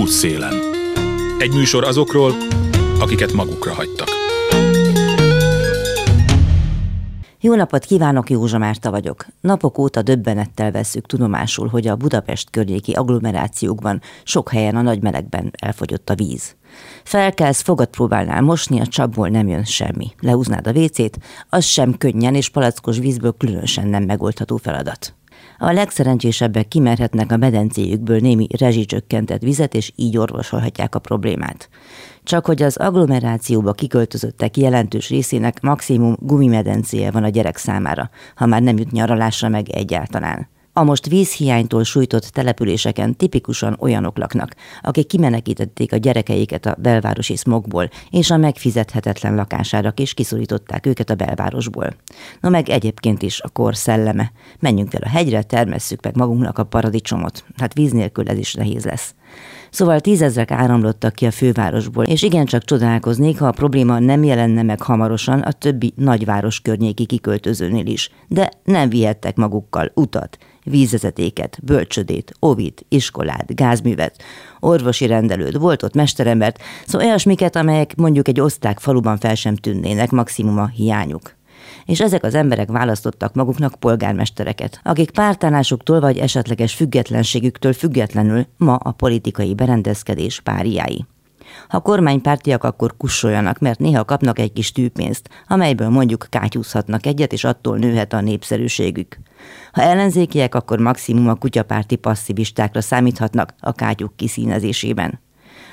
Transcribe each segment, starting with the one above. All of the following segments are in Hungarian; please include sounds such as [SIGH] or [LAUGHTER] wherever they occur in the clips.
Útszélen. Egy műsor azokról, akiket magukra hagytak. Jó napot kívánok, Józsa Márta vagyok. Napok óta döbbenettel veszük tudomásul, hogy a Budapest környéki agglomerációkban sok helyen a nagy melegben elfogyott a víz. Felkelsz, fogad próbálnál mosni, a csapból nem jön semmi. Leúznád a vécét, az sem könnyen és palackos vízből különösen nem megoldható feladat. A legszerencsésebbek kimerhetnek a medencéjükből némi rezsicsökkentett vizet, és így orvosolhatják a problémát. Csak hogy az agglomerációba kiköltözöttek jelentős részének maximum gumimedencéje van a gyerek számára, ha már nem jut nyaralásra meg egyáltalán. A most vízhiánytól sújtott településeken tipikusan olyanok laknak, akik kimenekítették a gyerekeiket a belvárosi smogból, és a megfizethetetlen lakására is kiszorították őket a belvárosból. No meg egyébként is a kor szelleme. Menjünk fel a hegyre, termesszük meg magunknak a paradicsomot. Hát víz nélkül ez is nehéz lesz. Szóval tízezrek áramlottak ki a fővárosból, és igencsak csodálkoznék, ha a probléma nem jelenne meg hamarosan a többi nagyváros környéki kiköltözőnél is. De nem vihettek magukkal utat, vízvezetéket, bölcsödét, ovit, iskolát, gázművet, orvosi rendelőt, volt ott mesterembert, szóval olyasmiket, amelyek mondjuk egy oszták faluban fel sem tűnnének, maximum a hiányuk és ezek az emberek választottak maguknak polgármestereket, akik pártállásuktól vagy esetleges függetlenségüktől függetlenül ma a politikai berendezkedés párjái. Ha kormánypártiak, akkor kussoljanak, mert néha kapnak egy kis tűpénzt, amelyből mondjuk kátyúzhatnak egyet, és attól nőhet a népszerűségük. Ha ellenzékiek, akkor maximum a kutyapárti passzivistákra számíthatnak a kátyúk kiszínezésében.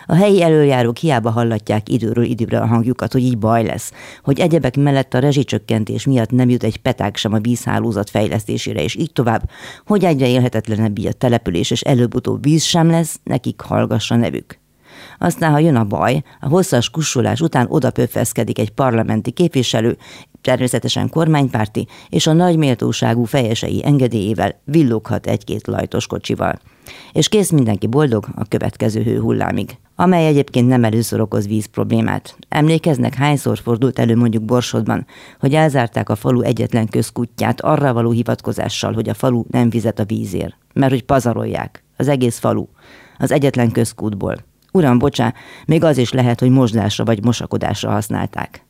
A helyi előjárók hiába hallatják időről időre a hangjukat, hogy így baj lesz, hogy egyebek mellett a rezsicsökkentés miatt nem jut egy peták sem a vízhálózat fejlesztésére, és így tovább, hogy egyre élhetetlenebb így a település, és előbb-utóbb víz sem lesz, nekik hallgassa nevük. Aztán, ha jön a baj, a hosszas kussolás után oda pöffeszkedik egy parlamenti képviselő, természetesen kormánypárti, és a nagy méltóságú fejesei engedélyével villoghat egy-két lajtos kocsival. És kész mindenki boldog a következő hőhullámig amely egyébként nem először okoz víz problémát. Emlékeznek, hányszor fordult elő mondjuk Borsodban, hogy elzárták a falu egyetlen közkutyát arra való hivatkozással, hogy a falu nem vizet a vízért, mert hogy pazarolják az egész falu az egyetlen közkútból. Uram, bocsá, még az is lehet, hogy mosdásra vagy mosakodásra használták.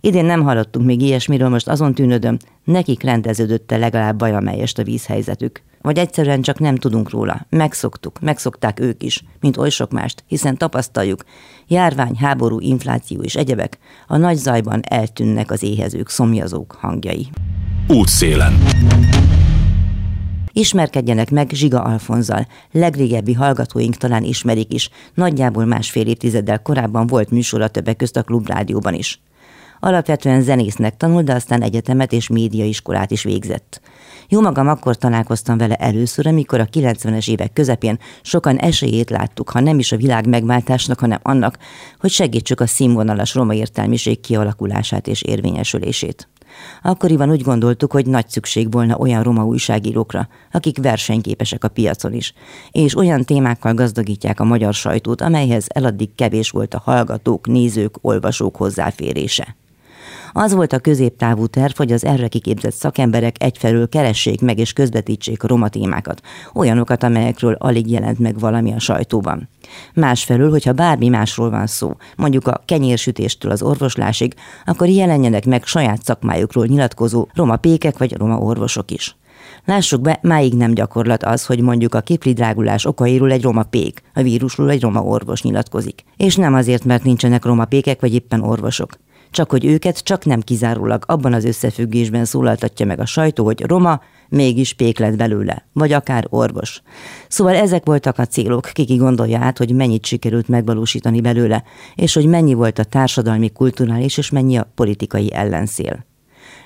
Idén nem hallottunk még ilyesmiről, most azon tűnödöm, nekik rendeződött-e legalább bajamelyest a vízhelyzetük. Vagy egyszerűen csak nem tudunk róla. Megszoktuk, megszokták ők is, mint oly sok mást, hiszen tapasztaljuk, járvány, háború, infláció és egyebek, a nagy zajban eltűnnek az éhezők, szomjazók hangjai. Útszélen. Ismerkedjenek meg Zsiga Alfonzal. Legrégebbi hallgatóink talán ismerik is. Nagyjából másfél évtizeddel korábban volt műsora többek közt a Klubrádióban is. Alapvetően zenésznek tanult, de aztán egyetemet és médiaiskolát is végzett. Jó magam akkor találkoztam vele először, amikor a 90-es évek közepén sokan esélyét láttuk, ha nem is a világ megváltásnak, hanem annak, hogy segítsük a színvonalas roma értelmiség kialakulását és érvényesülését. Akkoriban úgy gondoltuk, hogy nagy szükség volna olyan roma újságírókra, akik versenyképesek a piacon is, és olyan témákkal gazdagítják a magyar sajtót, amelyhez eladdig kevés volt a hallgatók, nézők, olvasók hozzáférése. Az volt a középtávú terv, hogy az erre kiképzett szakemberek egyfelől keressék meg és közvetítsék a roma témákat, olyanokat, amelyekről alig jelent meg valami a sajtóban. Másfelől, hogyha bármi másról van szó, mondjuk a kenyérsütéstől az orvoslásig, akkor jelenjenek meg saját szakmájukról nyilatkozó roma pékek vagy roma orvosok is. Lássuk be, máig nem gyakorlat az, hogy mondjuk a kiplidrágulás okairól egy roma pék, a vírusról egy roma orvos nyilatkozik. És nem azért, mert nincsenek roma pékek vagy éppen orvosok csak hogy őket csak nem kizárólag abban az összefüggésben szólaltatja meg a sajtó, hogy roma, mégis pék lett belőle, vagy akár orvos. Szóval ezek voltak a célok, kiki gondolja át, hogy mennyit sikerült megvalósítani belőle, és hogy mennyi volt a társadalmi, kulturális és mennyi a politikai ellenszél.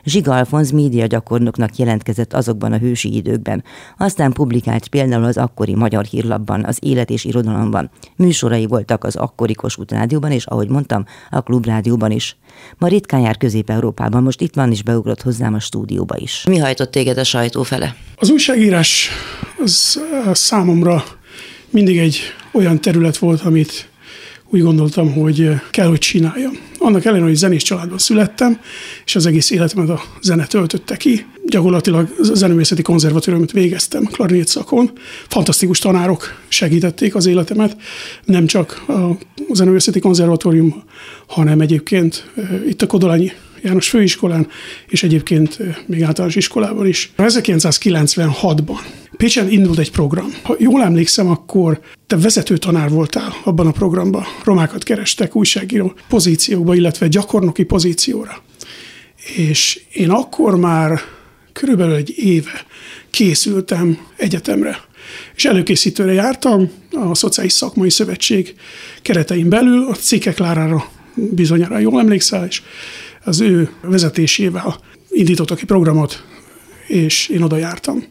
Zsiga Alfonz média gyakornoknak jelentkezett azokban a hősi időkben. Aztán publikált például az akkori Magyar Hírlapban, az Élet és Irodalomban. Műsorai voltak az akkori Kossuth Rádióban, és ahogy mondtam, a Klubrádióban is. Ma ritkán jár Közép-Európában, most itt van és beugrott hozzám a stúdióba is. Mi hajtott téged a sajtó fele? Az újságírás az számomra mindig egy olyan terület volt, amit úgy gondoltam, hogy kell, hogy csináljam. Annak ellenére, hogy zenés családban születtem, és az egész életemet a zene töltötte ki. Gyakorlatilag zeneművészeti konzervatóriumot végeztem klarinét szakon. Fantasztikus tanárok segítették az életemet, nem csak a zeneművészeti konzervatórium, hanem egyébként itt a Kodolányi János főiskolán, és egyébként még általános iskolában is. 1996-ban Pécsen indult egy program. Ha jól emlékszem, akkor te vezető tanár voltál abban a programban. Romákat kerestek újságíró pozíciókba, illetve gyakornoki pozícióra. És én akkor már körülbelül egy éve készültem egyetemre. És előkészítőre jártam a Szociális Szakmai Szövetség keretein belül, a cikkek lárára bizonyára jól emlékszel, és az ő vezetésével indítottak egy programot, és én oda jártam.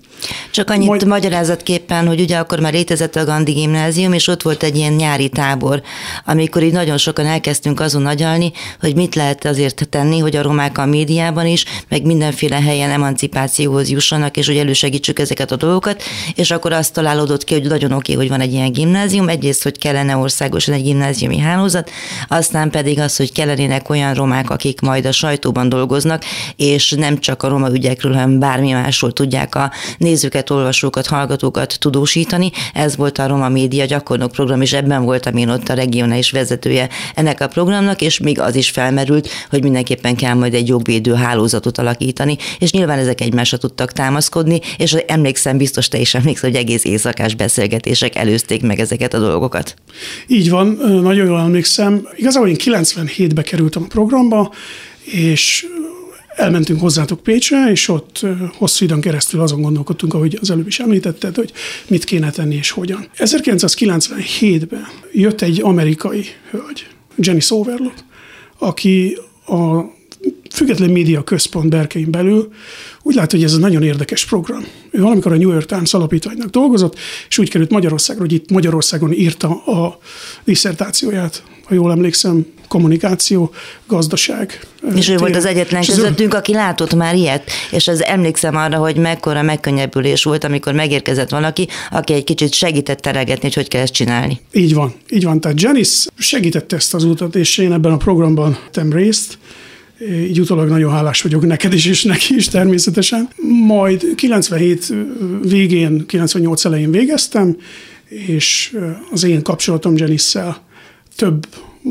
Csak annyit Majd... magyarázatképpen, hogy ugye akkor már létezett a Gandhi gimnázium, és ott volt egy ilyen nyári tábor, amikor így nagyon sokan elkezdtünk azon nagyalni, hogy mit lehet azért tenni, hogy a romák a médiában is, meg mindenféle helyen emancipációhoz jussanak, és hogy elősegítsük ezeket a dolgokat, és akkor azt találódott ki, hogy nagyon oké, hogy van egy ilyen gimnázium, egyrészt, hogy kellene országosan egy gimnáziumi hálózat, aztán pedig az, hogy kellenének olyan romák, akik majd a sajtóban dolgoznak, és nem csak a roma ügyekről, hanem bármi másról tudják a nézőket, olvasókat, hallgatókat tudósítani. Ez volt a Roma Média gyakornok program, és ebben voltam én ott a regionális vezetője ennek a programnak, és még az is felmerült, hogy mindenképpen kell majd egy jogvédő hálózatot alakítani, és nyilván ezek egymásra tudtak támaszkodni, és emlékszem, biztos te is emlékszel, hogy egész éjszakás beszélgetések előzték meg ezeket a dolgokat. Így van, nagyon jól emlékszem. Igazából én 97-be kerültem a programba, és elmentünk hozzátok Pécsre, és ott hosszú időn keresztül azon gondolkodtunk, ahogy az előbb is említetted, hogy mit kéne tenni és hogyan. 1997-ben jött egy amerikai hölgy, Jenny Soverlock, aki a Független Média Központ berkein belül úgy lát, hogy ez egy nagyon érdekes program. Ő valamikor a New York Times alapítványnak dolgozott, és úgy került Magyarországra, hogy itt Magyarországon írta a diszertációját, ha jól emlékszem, kommunikáció, gazdaság. És ő volt az egyetlen közöttünk, aki látott már ilyet, és az emlékszem arra, hogy mekkora megkönnyebbülés volt, amikor megérkezett valaki, aki egy kicsit segített teregetni, hogy hogy kell ezt csinálni. Így van, így van. Tehát Janice segítette ezt az utat, és én ebben a programban tettem részt, így utólag nagyon hálás vagyok neked is, és neki is természetesen. Majd 97 végén, 98 elején végeztem, és az én kapcsolatom Janice-szel több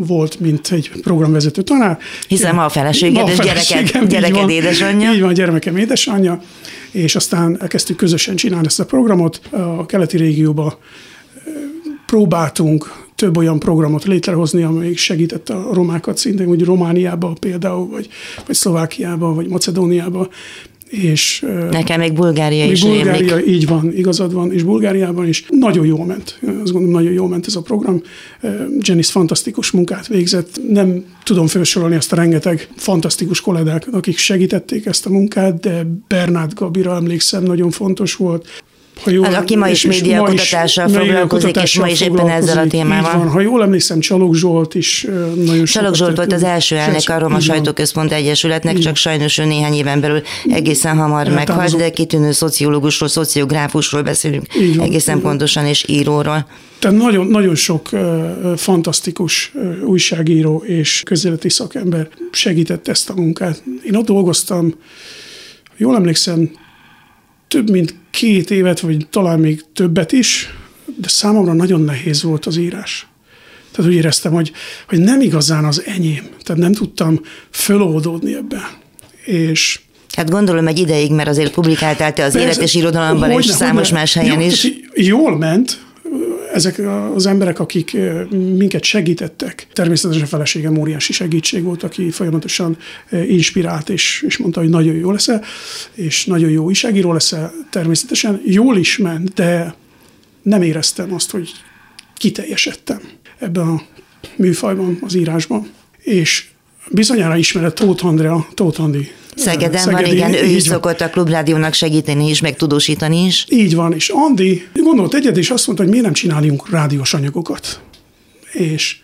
volt, mint egy programvezető tanár. Hiszen ma a feleséged és gyereked, gyereked így édesanyja. Így van, a gyermekem édesanyja, és aztán elkezdtük közösen csinálni ezt a programot. A keleti régióba próbáltunk több olyan programot létrehozni, amelyik segített a romákat szintén, hogy Romániába például, vagy, vagy Szlovákiába, vagy Macedóniába és Nekem még Bulgária még is Bulgária, rémlik. így van, igazad van, és Bulgáriában is nagyon jól ment. Azt gondolom, nagyon jól ment ez a program. Janice fantasztikus munkát végzett. Nem tudom felsorolni azt a rengeteg fantasztikus kollégát, akik segítették ezt a munkát, de Bernát Gabira emlékszem, nagyon fontos volt ha jól, az, aki ma is médiakutatással foglalkozik, és ma is éppen ezzel a témával. Van. Ha jól emlékszem, Csalog Zsolt is nagyon Csalog Zsolt volt az első elnök a Roma Sajtóközpont Egyesületnek, csak sajnos ő néhány éven belül egészen hamar meghalt, de kitűnő szociológusról, szociográfusról beszélünk egészen pontosan, és íróról. Tehát nagyon, nagyon sok fantasztikus újságíró és közéleti szakember segített ezt a munkát. Én ott dolgoztam, jól emlékszem, több mint két évet, vagy talán még többet is, de számomra nagyon nehéz volt az írás. Tehát úgy éreztem, hogy, hogy nem igazán az enyém. Tehát nem tudtam föloldódni ebbe. És Hát gondolom egy ideig, mert azért publikáltál te az Persze, élet és irodalomban, és számos más helyen jó, is. Jól ment, ezek az emberek, akik minket segítettek, természetesen a feleségem óriási segítség volt, aki folyamatosan inspirált, és, és mondta, hogy nagyon jó lesz és nagyon jó újságíró lesz természetesen jól is ment, de nem éreztem azt, hogy kiteljesedtem ebben a műfajban, az írásban. És bizonyára ismered Tóth Andrea, Tóth Andi Szegeden Szegedi, van, igen, ő is van. szokott a klubrádiónak segíteni is, meg tudósítani is. Így van, és Andi gondolt egyet, és azt mondta, hogy miért nem csináljunk rádiós anyagokat. És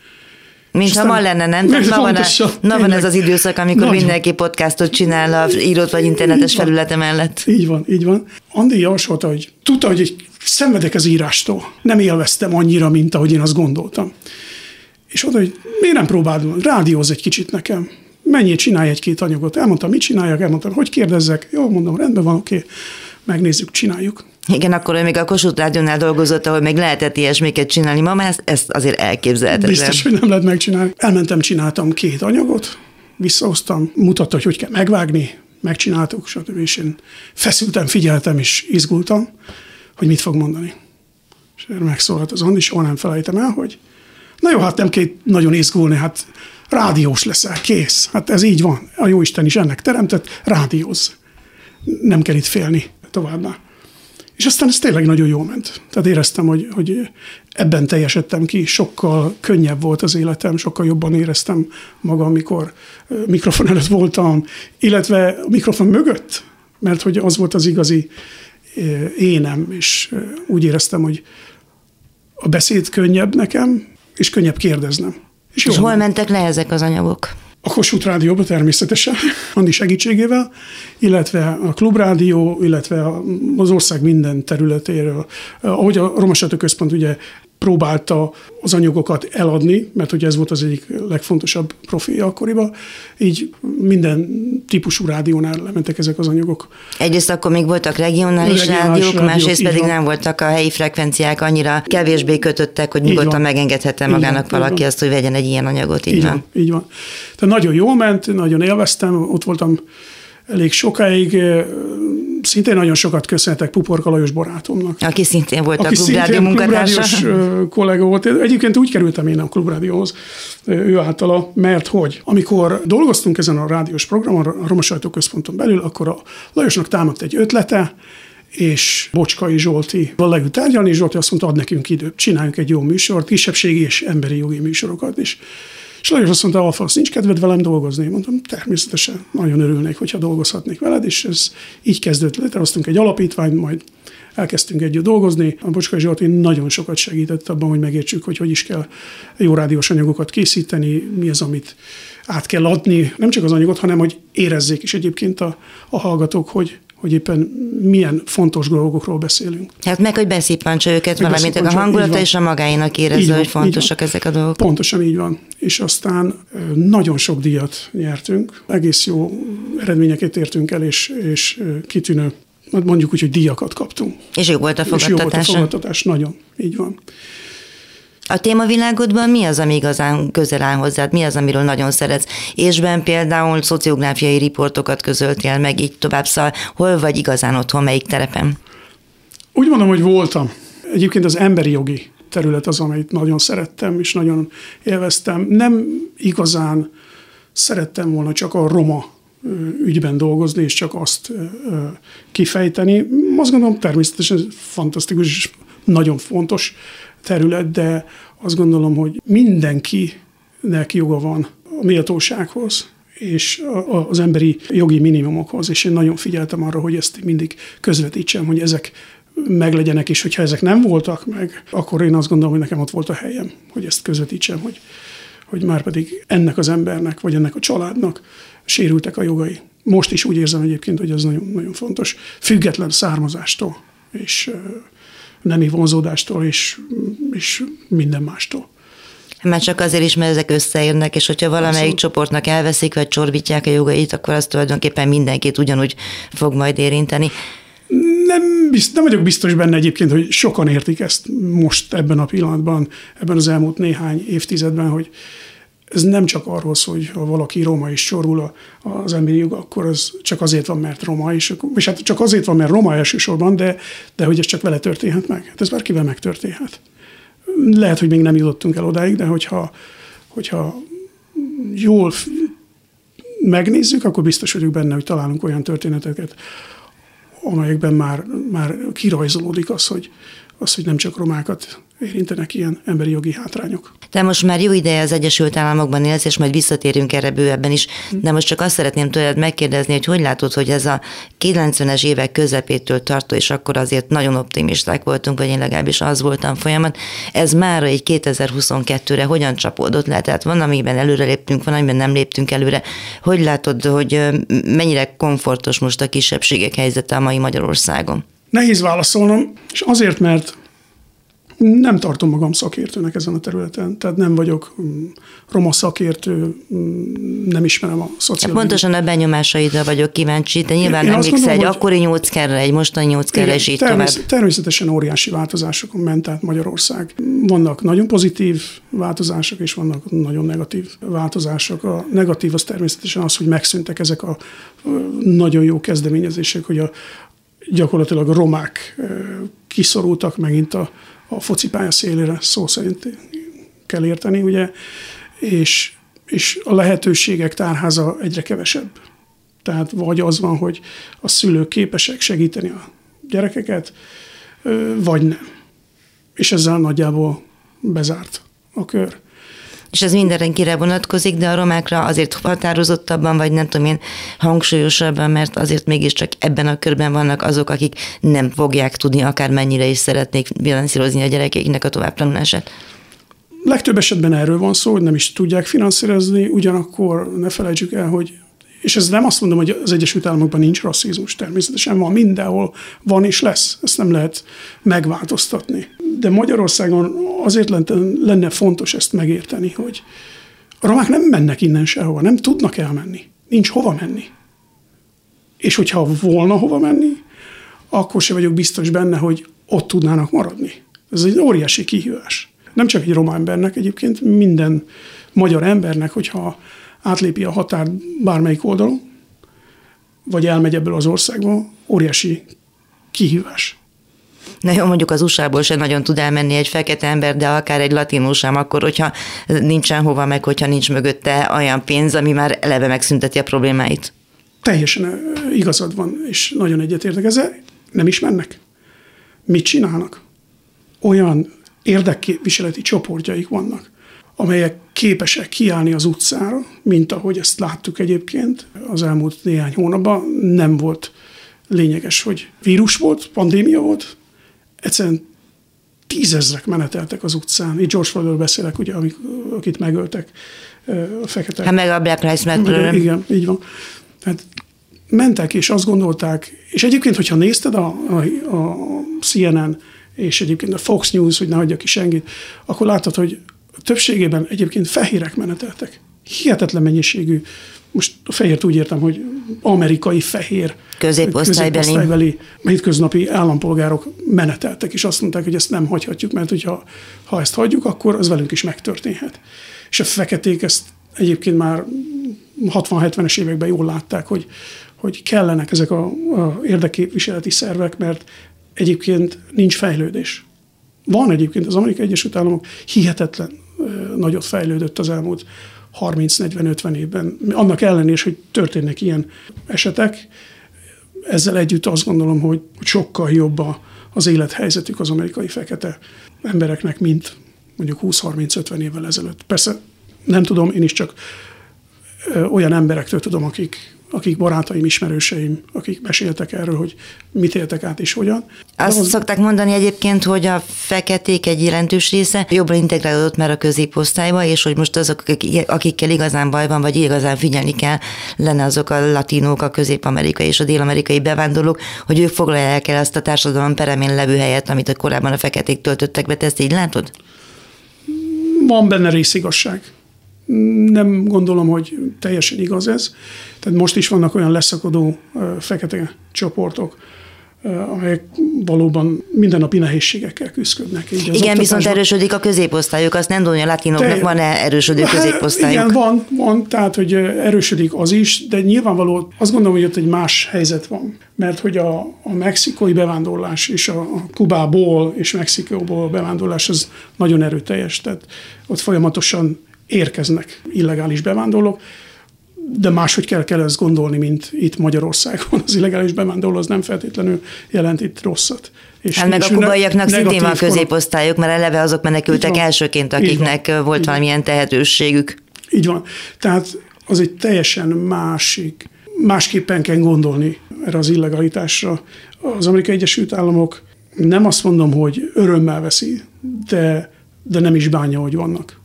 mint ha ma lenne, nem? Tehát ma van, a, na van ez az időszak, amikor Nagyon. mindenki podcastot csinál a írott vagy internetes felülete mellett. Így van, így van. Andi javasolta, hogy tudta, hogy szenvedek az írástól. Nem élveztem annyira, mint ahogy én azt gondoltam. És oda, hogy miért nem próbálod, rádióz egy kicsit nekem. Menjél, csinálj egy-két anyagot. Elmondtam, mit csináljak, elmondtam, hogy kérdezzek. Jó, mondom, rendben van, oké, megnézzük, csináljuk. Igen, akkor még a Kossuth Rádiónál dolgozott, ahol még lehetett ilyesmiket csinálni. Ma már ezt, ezt azért elképzelhetetlen. Biztos, hogy nem lehet megcsinálni. Elmentem, csináltam két anyagot, visszahoztam, mutatta, hogy hogy kell megvágni, megcsináltuk, stb. És én feszültem, figyeltem és izgultam, hogy mit fog mondani. És megszólalt az Andi, soha nem felejtem el, hogy na jó, hát nem kell nagyon izgulni, hát rádiós leszel, kész. Hát ez így van. A Jóisten is ennek teremtett, rádióz. Nem kell itt félni továbbá. És aztán ez tényleg nagyon jól ment. Tehát éreztem, hogy, hogy ebben teljesedtem ki, sokkal könnyebb volt az életem, sokkal jobban éreztem magam, amikor mikrofon előtt voltam, illetve a mikrofon mögött, mert hogy az volt az igazi énem, és úgy éreztem, hogy a beszéd könnyebb nekem, és könnyebb kérdeznem. És, és hol mentek le ezek az anyagok? a Kossuth Rádióba természetesen, [LAUGHS] Andi segítségével, illetve a Klubrádió, illetve az ország minden területéről. Ahogy a Romasato Központ ugye próbálta az anyagokat eladni, mert hogy ez volt az egyik legfontosabb profilja akkoriban, így minden típusú rádiónál lementek ezek az anyagok. Egyrészt akkor még voltak regionális, regionális rádiók, rádiók, másrészt pedig van. nem voltak a helyi frekvenciák annyira kevésbé kötöttek, hogy nyugodtan megengedhette magának van, valaki azt, hogy vegyen egy ilyen anyagot. Így, így van. van. Így van. Tehát nagyon jól ment, nagyon élveztem, ott voltam elég sokáig, szintén nagyon sokat köszönhetek Puporka Lajos barátomnak. Aki szintén volt aki a Klubrádió munkatársa. kollega volt. Egyébként úgy kerültem én a Klubrádióhoz ő általa, mert hogy amikor dolgoztunk ezen a rádiós programon, a Roma Sajtóközponton belül, akkor a Lajosnak támadt egy ötlete, és Bocskai Zsolti leült tárgyalni, és Zsolti azt mondta, ad nekünk időt, csináljunk egy jó műsort, kisebbségi és emberi jogi műsorokat is. És Lajos azt mondta, Alfasz, nincs kedved velem dolgozni? Mondtam, természetesen nagyon örülnék, hogyha dolgozhatnék veled, és ez így kezdődött. Létrehoztunk egy alapítványt, majd elkezdtünk együtt dolgozni. A Bocskai Zsolti nagyon sokat segített abban, hogy megértsük, hogy hogy is kell jó rádiós anyagokat készíteni, mi az, amit át kell adni, nem csak az anyagot, hanem hogy érezzék is egyébként a, a hallgatók, hogy, hogy éppen milyen fontos dolgokról beszélünk. Hát meg, hogy beszippancsa őket hogy valamint a hangulata és a magáinak érezze, hogy fontosak ezek a dolgok. Pontosan így van. És aztán nagyon sok díjat nyertünk, egész jó eredményeket értünk el, és, és kitűnő mondjuk úgy, hogy díjakat kaptunk. És jó volt a fogadtatás. És jó volt a fogadtatás, nagyon, így van. A témavilágodban mi az, ami igazán közel áll hozzád? Mi az, amiről nagyon szeretsz? Ésben például szociográfiai riportokat közöltél meg, így tovább, szóval hol vagy igazán otthon, melyik terepen? Úgy mondom, hogy voltam. Egyébként az emberi jogi terület az, amit nagyon szerettem, és nagyon élveztem. Nem igazán szerettem volna csak a roma ügyben dolgozni, és csak azt kifejteni. Azt gondolom természetesen fantasztikus és nagyon fontos terület, de azt gondolom, hogy mindenkinek joga van a méltósághoz, és az emberi jogi minimumokhoz, és én nagyon figyeltem arra, hogy ezt mindig közvetítsem, hogy ezek meglegyenek, és hogyha ezek nem voltak meg, akkor én azt gondolom, hogy nekem ott volt a helyem, hogy ezt közvetítsem, hogy, hogy már pedig ennek az embernek, vagy ennek a családnak sérültek a jogai. Most is úgy érzem egyébként, hogy ez nagyon, nagyon fontos, független származástól, és nemi vonzódástól és, és minden mástól. Már csak azért is, mert ezek összejönnek, és hogyha valamelyik Abszolút. csoportnak elveszik, vagy csorbítják a jogait, akkor az tulajdonképpen mindenkit ugyanúgy fog majd érinteni. Nem, bizt, nem vagyok biztos benne egyébként, hogy sokan értik ezt most ebben a pillanatban, ebben az elmúlt néhány évtizedben, hogy ez nem csak arról szól, hogy ha valaki roma és csorul az emberi jog, akkor az csak azért van, mert roma, és, és hát csak azért van, mert roma elsősorban, de, de hogy ez csak vele történhet meg. Hát ez bárkivel megtörténhet. Lehet, hogy még nem jutottunk el odáig, de hogyha, hogyha jól megnézzük, akkor biztos vagyok benne, hogy találunk olyan történeteket, amelyekben már, már kirajzolódik az, hogy, az, hogy nem csak romákat érintenek ilyen emberi jogi hátrányok. De most már jó ideje az Egyesült Államokban élsz, és majd visszatérünk erre bővebben is, de most csak azt szeretném tőled megkérdezni, hogy hogy látod, hogy ez a 90-es évek közepétől tartó, és akkor azért nagyon optimisták voltunk, vagy én legalábbis az voltam folyamat, ez már egy 2022-re hogyan csapódott le? Tehát van, amiben előre léptünk, van, amiben nem léptünk előre. Hogy látod, hogy mennyire komfortos most a kisebbségek helyzete a mai Magyarországon? Nehéz válaszolnom, és azért, mert Nem tartom magam szakértőnek ezen a területen, tehát nem vagyok mm, roma szakértő, mm, nem ismerem a szociológiát. Pontosan a benyomásaidra vagyok kíváncsi, de nyilván emlékszel egy akkori nyóckerre, egy mostani nyóckerre, és így természet, tovább. Természetesen óriási változásokon ment át Magyarország. Vannak nagyon pozitív változások, és vannak nagyon negatív változások. A negatív az természetesen az, hogy megszűntek ezek a nagyon jó kezdeményezések, hogy a, gyakorlatilag a romák kiszorultak megint a, a focipálya szélére, szó szerint kell érteni, ugye, és, és a lehetőségek tárháza egyre kevesebb. Tehát vagy az van, hogy a szülők képesek segíteni a gyerekeket, vagy nem. És ezzel nagyjából bezárt a kör és ez mindenkire vonatkozik, de a romákra azért határozottabban, vagy nem tudom én, hangsúlyosabban, mert azért mégiscsak ebben a körben vannak azok, akik nem fogják tudni akár mennyire is szeretnék finanszírozni a gyerekeiknek a továbbtanulását. Legtöbb esetben erről van szó, hogy nem is tudják finanszírozni, ugyanakkor ne felejtsük el, hogy és ez nem azt mondom, hogy az Egyesült Államokban nincs rasszizmus, természetesen van, mindenhol van és lesz, ezt nem lehet megváltoztatni. De Magyarországon azért lenne fontos ezt megérteni, hogy a romák nem mennek innen sehova, nem tudnak elmenni, nincs hova menni. És hogyha volna hova menni, akkor se vagyok biztos benne, hogy ott tudnának maradni. Ez egy óriási kihívás. Nem csak egy román embernek, egyébként minden magyar embernek, hogyha átlépi a határt bármelyik oldalon, vagy elmegy ebből az országból, óriási kihívás. Na jó, mondjuk az USA-ból sem nagyon tud elmenni egy fekete ember, de akár egy latinó sem, akkor, hogyha nincsen hova, meg hogyha nincs mögötte olyan pénz, ami már eleve megszünteti a problémáit. Teljesen igazad van, és nagyon egyetértek ezzel. Nem is mennek. Mit csinálnak? Olyan érdekképviseleti csoportjaik vannak, amelyek képesek kiállni az utcára, mint ahogy ezt láttuk egyébként az elmúlt néhány hónapban. Nem volt lényeges, hogy vírus volt, pandémia volt. Egyszerűen tízezrek meneteltek az utcán. Itt George Floydról beszélek, ugye, amik, akit megöltek a fekete. Hát meg a Black Lives Matter. Igen, így van. Tehát mentek, és azt gondolták, és egyébként, hogyha nézted a, a, a CNN és egyébként a Fox News, hogy ne hagyja ki senkit, akkor láttad, hogy többségében egyébként fehérek meneteltek. Hihetetlen mennyiségű, most a fehért úgy értem, hogy amerikai fehér középosztálybeli, középosztálybeli hétköznapi állampolgárok meneteltek, és azt mondták, hogy ezt nem hagyhatjuk, mert hogyha, ha ezt hagyjuk, akkor az velünk is megtörténhet. És a feketék ezt egyébként már 60-70-es években jól látták, hogy, hogy kellenek ezek a, a érdeképviseleti szervek, mert egyébként nincs fejlődés. Van egyébként az Amerikai Egyesült Államok hihetetlen nagyot fejlődött az elmúlt 30-40-50 évben. Annak ellenére, hogy történnek ilyen esetek, ezzel együtt azt gondolom, hogy sokkal jobb az élethelyzetük az amerikai fekete embereknek, mint mondjuk 20-30-50 évvel ezelőtt. Persze nem tudom, én is csak olyan emberektől tudom, akik akik barátaim, ismerőseim, akik meséltek erről, hogy mit éltek át és hogyan. Azt az... szokták mondani egyébként, hogy a feketék egy jelentős része jobban integrálódott már a középosztályba, és hogy most azok, akikkel igazán baj van, vagy igazán figyelni kell, lenne azok a latinók, a közép-amerikai és a dél-amerikai bevándorlók, hogy ők foglalják el azt a társadalom peremén levő helyet, amit a korábban a feketék töltöttek be. Te ezt így látod? Van benne részigasság nem gondolom, hogy teljesen igaz ez. Tehát most is vannak olyan leszakadó fekete csoportok, amelyek valóban mindennapi nehézségekkel küzdködnek. Így igen, oktatásban... viszont erősödik a középosztályok, azt nem tudom, a latinoknak Te... van-e erősödő hát, középosztályok? Igen, van, van, tehát hogy erősödik az is, de nyilvánvaló azt gondolom, hogy ott egy más helyzet van. Mert hogy a, a mexikói bevándorlás és a, a Kubából és Mexikóból bevándorlás az nagyon erőteljes, tehát ott folyamatosan érkeznek illegális bevándorlók, de máshogy kell, kell ezt gondolni, mint itt Magyarországon. Az illegális bevándorló az nem feltétlenül jelent itt rosszat. És hát meg a kubaiaknak szintén van középosztályok, mert eleve azok menekültek elsőként, akiknek van. volt valamilyen tehetőségük. Így van. Tehát az egy teljesen másik, másképpen kell gondolni erre az illegalitásra. Az Amerikai Egyesült Államok nem azt mondom, hogy örömmel veszi, de, de nem is bánja, hogy vannak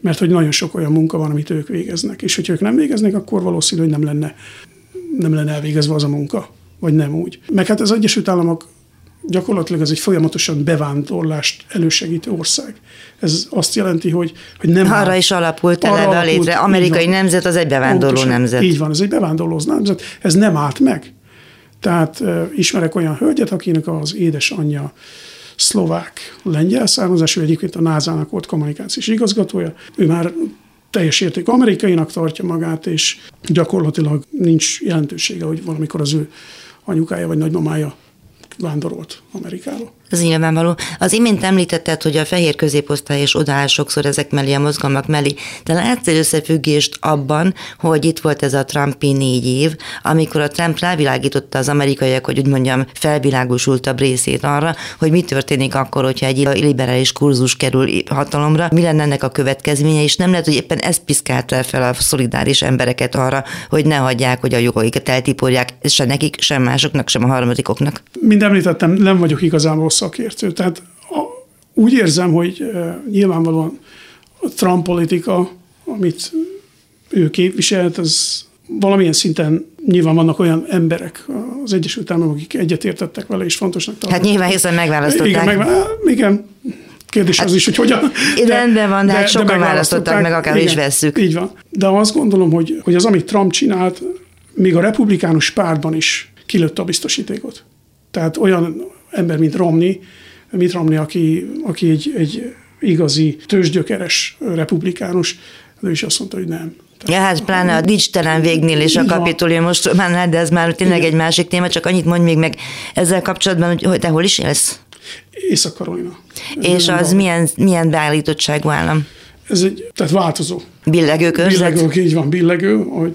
mert hogy nagyon sok olyan munka van, amit ők végeznek. És hogyha ők nem végeznek, akkor valószínű, hogy nem lenne, nem lenne elvégezve az a munka, vagy nem úgy. Meg hát az Egyesült Államok gyakorlatilag ez egy folyamatosan bevándorlást elősegítő ország. Ez azt jelenti, hogy, hogy nem... Arra is alapult eleve a létre. Amerikai nemzet az egy bevándorló Pontosan, nemzet. Így van, ez egy bevándorló nemzet. Ez nem állt meg. Tehát uh, ismerek olyan hölgyet, akinek az édesanyja szlovák lengyel származású, egyébként a NASA-nak volt kommunikációs igazgatója. Ő már teljes értékű amerikainak tartja magát, és gyakorlatilag nincs jelentősége, hogy valamikor az ő anyukája vagy nagymamája vándorolt Amerikába. Ez nyilvánvaló. Az imént említetted, hogy a fehér középosztály is odaáll sokszor ezek mellé a mozgalmak mellé. De látsz egy összefüggést abban, hogy itt volt ez a Trumpi négy év, amikor a Trump rávilágította az amerikaiak, hogy úgy mondjam, felvilágosultabb részét arra, hogy mi történik akkor, hogyha egy liberális kurzus kerül hatalomra, mi lenne ennek a következménye, és nem lehet, hogy éppen ez piszkálta fel a szolidáris embereket arra, hogy ne hagyják, hogy a jogaikat eltiporják, se nekik, sem másoknak, sem a harmadikoknak. Mind említettem, nem vagyok igazából szakértő. Tehát a, úgy érzem, hogy e, nyilvánvalóan a Trump politika, amit ő képviselt, az valamilyen szinten nyilván vannak olyan emberek az Egyesült Államok, akik egyetértettek vele, és fontosnak tartották. Hát nyilván, hiszen megválasztották. Igen, meg, igen kérdés hát, az is, hogy hogyan. [LAUGHS] De, rendben van, de, hát sokan de választották meg, akár is vesszük. Így van. De azt gondolom, hogy, hogy az, amit Trump csinált, még a republikánus pártban is kilőtt a biztosítékot. Tehát olyan ember, mint Romney, Mitt Romney, aki, aki egy, egy igazi tőzsgyökeres republikánus, ő is azt mondta, hogy nem. Ja, hát pláne a dicsitelen végnél és a kapitolium most már, de ez már tényleg Igen. egy másik téma, csak annyit mondj még meg ezzel kapcsolatban, hogy, hogy te hol is élsz? Észak-Karolina. És az milyen, milyen beállítottságú állam? Ez egy, tehát változó. Billegő körzet? Billegő, így van, billegő, ahogy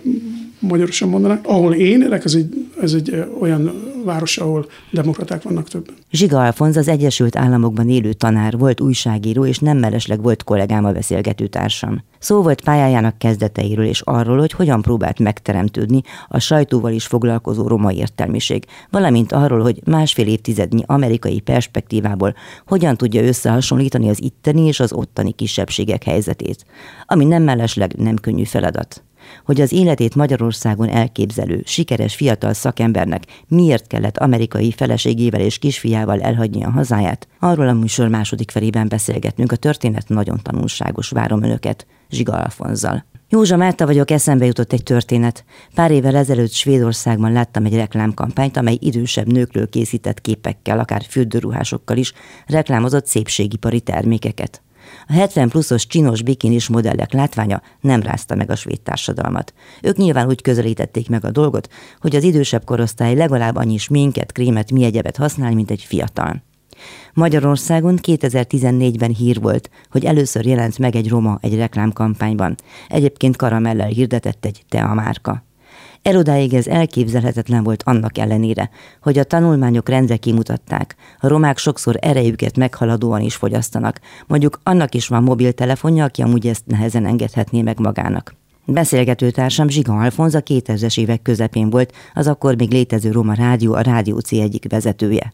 magyarosan mondanak. Ahol én élek, ez egy, ez egy olyan város, ahol demokraták vannak többen. Zsiga Alfonz az Egyesült Államokban élő tanár, volt újságíró, és nem mellesleg volt kollégám a beszélgető társam. Szó volt pályájának kezdeteiről és arról, hogy hogyan próbált megteremtődni a sajtóval is foglalkozó roma értelmiség, valamint arról, hogy másfél évtizednyi amerikai perspektívából hogyan tudja összehasonlítani az itteni és az ottani kisebbségek helyzetét, ami nem mellesleg nem könnyű feladat hogy az életét Magyarországon elképzelő, sikeres fiatal szakembernek miért kellett amerikai feleségével és kisfiával elhagyni a hazáját, arról a műsor második felében beszélgetnünk. A történet nagyon tanulságos, várom önöket, Zsiga Alfonzal. Józsa Márta vagyok, eszembe jutott egy történet. Pár évvel ezelőtt Svédországban láttam egy reklámkampányt, amely idősebb nőkről készített képekkel, akár fürdőruhásokkal is reklámozott szépségipari termékeket. A 70 pluszos csinos bikinis modellek látványa nem rázta meg a svéd társadalmat. Ők nyilván úgy közelítették meg a dolgot, hogy az idősebb korosztály legalább annyi sminket, krémet, mi egyebet használ, mint egy fiatal. Magyarországon 2014-ben hír volt, hogy először jelent meg egy roma egy reklámkampányban. Egyébként karamellel hirdetett egy tea márka. Erodáig ez elképzelhetetlen volt annak ellenére, hogy a tanulmányok rendre kimutatták, a romák sokszor erejüket meghaladóan is fogyasztanak, mondjuk annak is van mobiltelefonja, aki amúgy ezt nehezen engedhetné meg magának. Beszélgetőtársam Zsiga Alfonz a 2000-es évek közepén volt, az akkor még létező Roma Rádió a Rádió C egyik vezetője.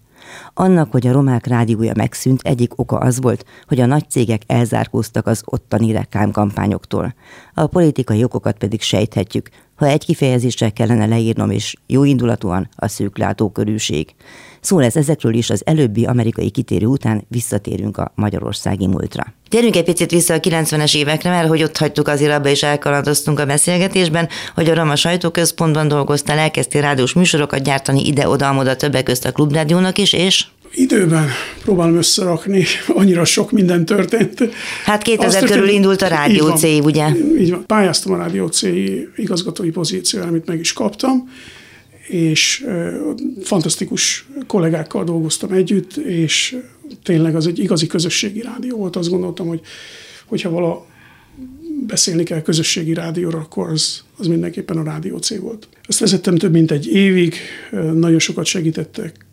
Annak, hogy a romák rádiója megszűnt, egyik oka az volt, hogy a nagy cégek elzárkóztak az ottani reklámkampányoktól. A politikai okokat pedig sejthetjük, ha egy kifejezéssel kellene leírnom, és jó indulatúan a szűk látókörűség. Szó lesz ezekről is az előbbi amerikai kitérő után visszatérünk a magyarországi múltra. Térjünk egy picit vissza a 90-es évekre, mert hogy ott hagytuk azért abba és elkalandoztunk a beszélgetésben, hogy a Roma sajtóközpontban dolgoztál, elkezdtél rádiós műsorokat gyártani ide-oda-amoda többek közt a klubrádiónak is, és időben próbálom összerakni, annyira sok minden történt. Hát 2000 körül indult a Rádió C, ugye? Így van. Pályáztam a Rádió C igazgatói pozícióra, amit meg is kaptam, és fantasztikus kollégákkal dolgoztam együtt, és tényleg az egy igazi közösségi rádió volt. Azt gondoltam, hogy hogyha vala beszélni kell közösségi rádióra, akkor az, az mindenképpen a Rádió C volt. Ezt vezettem több mint egy évig, nagyon sokat segítettek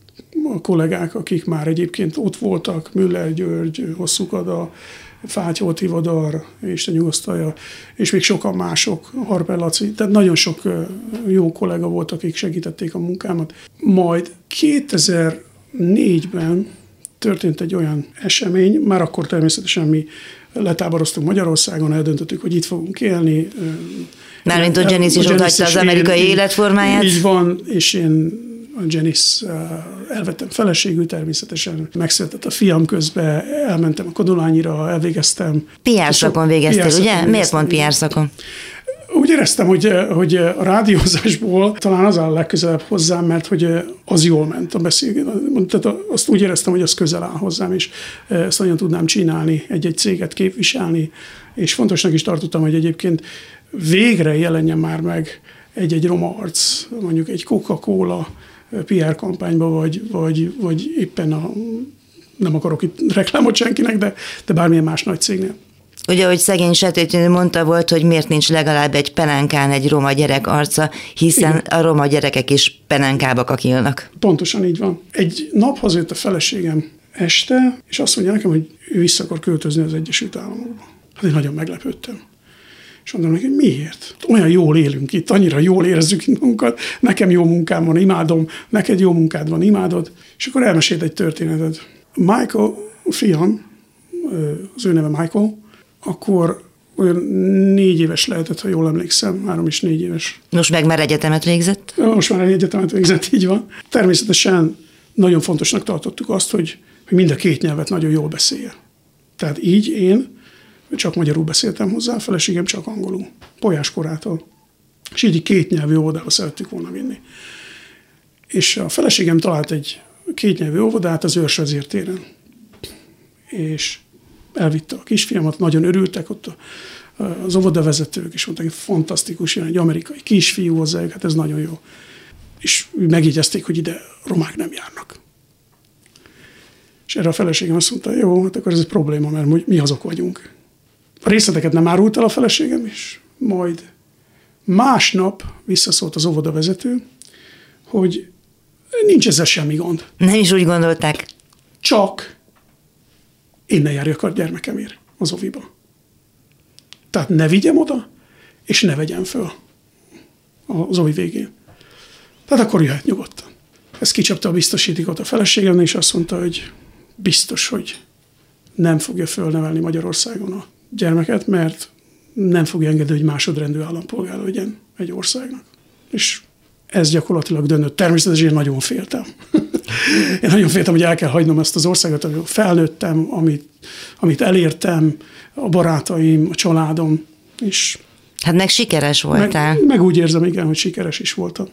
kollégák, akik már egyébként ott voltak, Müller György, Hosszúkada, Fátyó Tivadar, Isten nyugosztalja, és még sokan mások, Harper Laci, tehát nagyon sok jó kollega volt, akik segítették a munkámat. Majd 2004-ben történt egy olyan esemény, már akkor természetesen mi letáboroztunk Magyarországon, eldöntöttük, hogy itt fogunk élni. Mármint, hogy Janice is odahagyta az amerikai életformáját. Így van, és én a Janice elvettem feleségül természetesen, megszületett a fiam közben, elmentem a Kodolányira, elvégeztem. PR szakon végeztél, ugye? Végeztem. Miért pont PR szakon? Úgy éreztem, hogy, hogy a rádiózásból talán az áll legközelebb hozzám, mert hogy az jól ment a beszélgetés. Tehát azt úgy éreztem, hogy az közel áll hozzám, és ezt nagyon tudnám csinálni, egy-egy céget képviselni, és fontosnak is tartottam, hogy egyébként végre jelenjen már meg egy-egy roma arc, mondjuk egy Coca-Cola PR kampányba, vagy, vagy, vagy éppen a, nem akarok itt reklámot senkinek, de, de bármilyen más nagy cégnél. Ugye, hogy szegény Setétnő mondta volt, hogy miért nincs legalább egy penánkán egy roma gyerek arca, hiszen Igen. a roma gyerekek is penánkába kakilnak. Pontosan így van. Egy nap hazajött a feleségem este, és azt mondja nekem, hogy ő vissza akar költözni az Egyesült Államokba. Hát én nagyon meglepődtem. És mondom neki, miért? Olyan jól élünk itt, annyira jól érezzük magunkat, nekem jó munkám van, imádom, neked jó munkád van, imádod. És akkor elmesélt egy történetet. Michael, fiam, az ő neve Michael, akkor olyan négy éves lehetett, ha jól emlékszem, három és négy éves. Most meg már egyetemet végzett? Most már egyetemet végzett, így van. Természetesen nagyon fontosnak tartottuk azt, hogy, hogy mind a két nyelvet nagyon jól beszélje. Tehát így én csak magyarul beszéltem hozzá, a feleségem csak angolul, polyás korától. És így két nyelvű óvodába szerettük volna vinni. És a feleségem talált egy kétnyelvű óvodát az őrsvezértéren. És elvitte a kisfiamat, nagyon örültek ott az óvodavezetők, és mondták, hogy fantasztikus, jön egy amerikai kisfiú hozzájuk, hát ez nagyon jó. És megjegyezték, hogy ide romák nem járnak. És erre a feleségem azt mondta, jó, hát akkor ez egy probléma, mert mi azok vagyunk. A részleteket nem árult el a feleségem, és majd másnap visszaszólt az óvodavezető, hogy nincs ezzel semmi gond. Nem is úgy gondolták. Csak én ne járjak a gyermekemért az oviba. Tehát ne vigyem oda, és ne vegyem föl az ovi végén. Tehát akkor jöhet nyugodtan. Ez kicsapta a biztosítékot a feleségem, és azt mondta, hogy biztos, hogy nem fogja fölnevelni Magyarországon a gyermeket, mert nem fogja engedni, hogy másodrendű állampolgár legyen egy országnak. És ez gyakorlatilag döntött. Természetesen én nagyon féltem. [LAUGHS] én nagyon féltem, hogy el kell hagynom ezt az országot, ahol felnőttem, amit, amit elértem, a barátaim, a családom, és Hát meg sikeres voltál. Meg, meg úgy érzem, igen, hogy sikeres is voltam.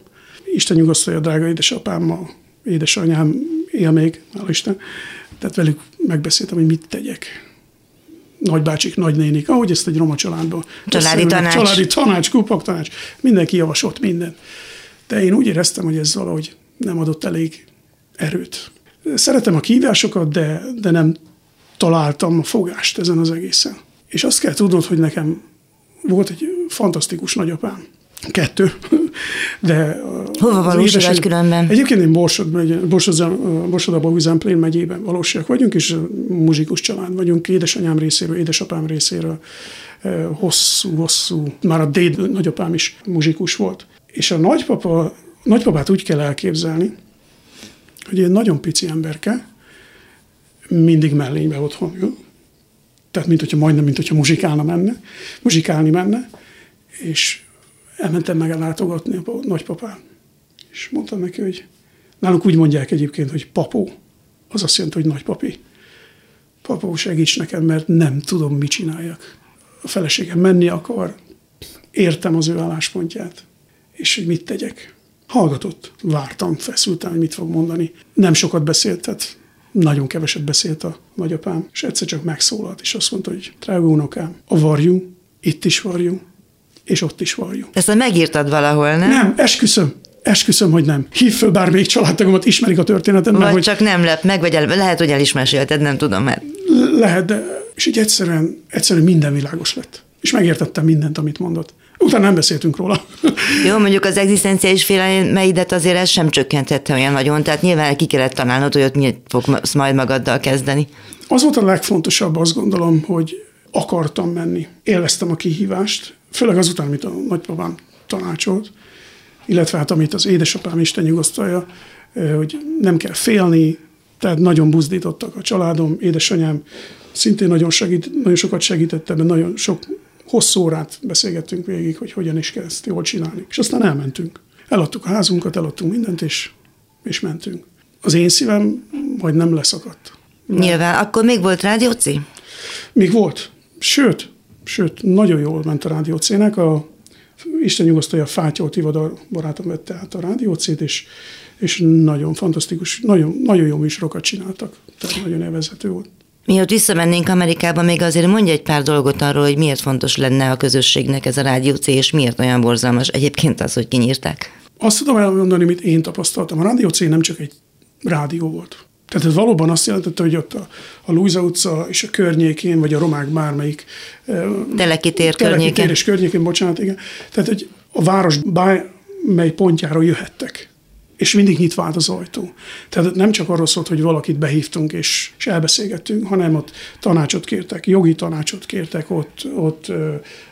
Isten nyugosztalja, drága édesapámmal, édesanyám él még, hál' Isten. Tehát velük megbeszéltem, hogy mit tegyek nagybácsik, nagynénik, ahogy ezt egy roma családban. Családi tanács. Családi tanács, kupak tanács, mindenki javasolt mindent. De én úgy éreztem, hogy ez valahogy nem adott elég erőt. Szeretem a kívásokat, de, de nem találtam a fogást ezen az egészen. És azt kell tudnod, hogy nekem volt egy fantasztikus nagyapám, kettő. De Hova valósul egy különben? Egyébként én Borsod, Borsod, Borsod Üzemplén megyében valósiak vagyunk, és muzsikus család vagyunk, édesanyám részéről, édesapám részéről, hosszú-hosszú, már a déd nagyapám is muzsikus volt. És a nagypapa, nagypapát úgy kell elképzelni, hogy egy nagyon pici emberke, mindig mellénybe otthon ül, tehát mint hogyha majdnem, mint hogyha muzsikálna menne, muzsikálni menne, és elmentem meg látogatni a nagypapán. És mondtam neki, hogy nálunk úgy mondják egyébként, hogy papó. Az azt jelenti, hogy nagypapi. Papó, segíts nekem, mert nem tudom, mit csináljak. A feleségem menni akar, értem az ő álláspontját, és hogy mit tegyek. Hallgatott, vártam, feszültem, hogy mit fog mondani. Nem sokat beszélt, tehát nagyon keveset beszélt a nagyapám, és egyszer csak megszólalt, és azt mondta, hogy drága unokám, a varjú, itt is varjú, és ott is valljuk. Ezt megírtad valahol, nem? Nem, esküszöm. Esküszöm, hogy nem. Hív föl bármelyik családtagomat, ismerik a történetet. Vagy hogy... csak nem lep meg, vagy el, lehet, hogy el is mesélted, nem tudom, mert... Lehet, de és így egyszerűen, egyszerűen minden világos lett. És megértettem mindent, amit mondott. Utána nem beszéltünk róla. Jó, mondjuk az egzisztenciális félelmeidet azért ez sem csökkentette olyan nagyon, tehát nyilván ki kellett találnod, hogy ott mit fogsz majd magaddal kezdeni. Az volt a legfontosabb, azt gondolom, hogy akartam menni. Élveztem a kihívást, főleg azután, amit a nagypapám tanácsolt, illetve hát amit az édesapám Isten nyugosztalja, hogy nem kell félni, tehát nagyon buzdítottak a családom, édesanyám szintén nagyon, segít, nagyon sokat segített ebben, nagyon sok hosszú órát beszélgettünk végig, hogy hogyan is kell ezt jól csinálni. És aztán elmentünk. Eladtuk a házunkat, eladtunk mindent, és és mentünk. Az én szívem majd nem leszakadt. Nyilván. Akkor még volt Rádió C? Még volt. Sőt, sőt, nagyon jól ment a Rádió C-nek. A, Isten nyugosztalja, Fátyol Tivadar barátom vette át a Rádió C-t, és, és nagyon fantasztikus, nagyon, nagyon jó műsorokat csináltak. Tehát nagyon élvezhető volt. Miatt visszamennénk Amerikába, még azért mondja egy pár dolgot arról, hogy miért fontos lenne a közösségnek ez a Rádió C, és miért olyan borzalmas egyébként az, hogy kinyírták. Azt tudom elmondani, mit én tapasztaltam. A Rádió C nem csak egy rádió volt. Tehát ez valóban azt jelentette, hogy ott a, a Luisa utca és a környékén, vagy a romák bármelyik... Telekitér környékén. és környékén, bocsánat, igen. Tehát, hogy a város bármely pontjáról jöhettek és mindig nyitva állt az ajtó. Tehát nem csak arról szólt, hogy valakit behívtunk és, és elbeszélgettünk, hanem ott tanácsot kértek, jogi tanácsot kértek, ott, ott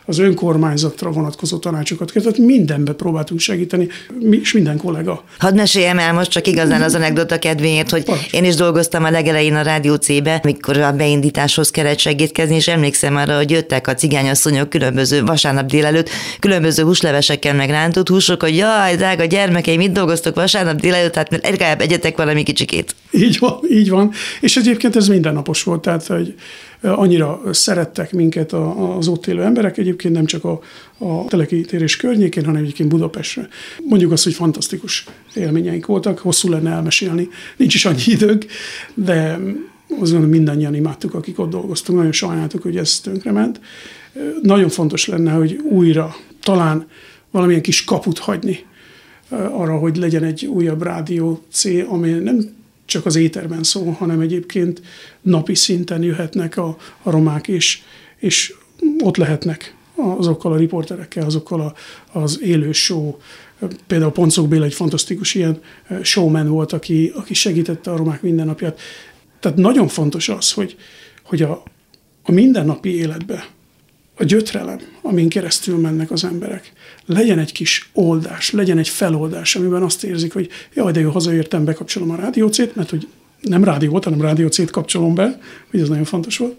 az önkormányzatra vonatkozó tanácsokat kértek, tehát mindenbe próbáltunk segíteni, mi, és minden kollega. Hadd meséljem el most csak igazán az anekdota kedvéért, hogy Parancs. én is dolgoztam a legelején a Rádió C-be, mikor a beindításhoz kellett segítkezni, és emlékszem arra, hogy jöttek a cigányasszonyok különböző vasárnap délelőtt, különböző húslevesekkel meg rántott húsok, hogy jaj, drága gyermekeim, mit dolgoztok vasárnap délelőtt, hát legalább egyetek valami kicsikét. Így van, így van. És egyébként ez mindennapos volt, tehát hogy annyira szerettek minket az ott élő emberek, egyébként nem csak a, a telekítérés környékén, hanem egyébként Budapestre. Mondjuk azt, hogy fantasztikus élményeink voltak, hosszú lenne elmesélni, nincs is annyi időnk, de azt gondolom mindannyian imádtuk, akik ott dolgoztunk, nagyon sajnáltuk, hogy ez tönkrement. Nagyon fontos lenne, hogy újra talán valamilyen kis kaput hagyni arra, hogy legyen egy újabb rádió C, ami nem csak az éterben szól, hanem egyébként napi szinten jöhetnek a, a romák is, és ott lehetnek azokkal a riporterekkel, azokkal a, az élő show. Például Poncok Béla egy fantasztikus ilyen showman volt, aki, aki segítette a romák mindennapját. Tehát nagyon fontos az, hogy, hogy a, a mindennapi életbe a gyötrelem, amin keresztül mennek az emberek, legyen egy kis oldás, legyen egy feloldás, amiben azt érzik, hogy jaj, de jó, hazaértem, bekapcsolom a rádiócét, mert hogy nem rádiót, hanem rádiócét kapcsolom be, hogy ez nagyon fontos volt.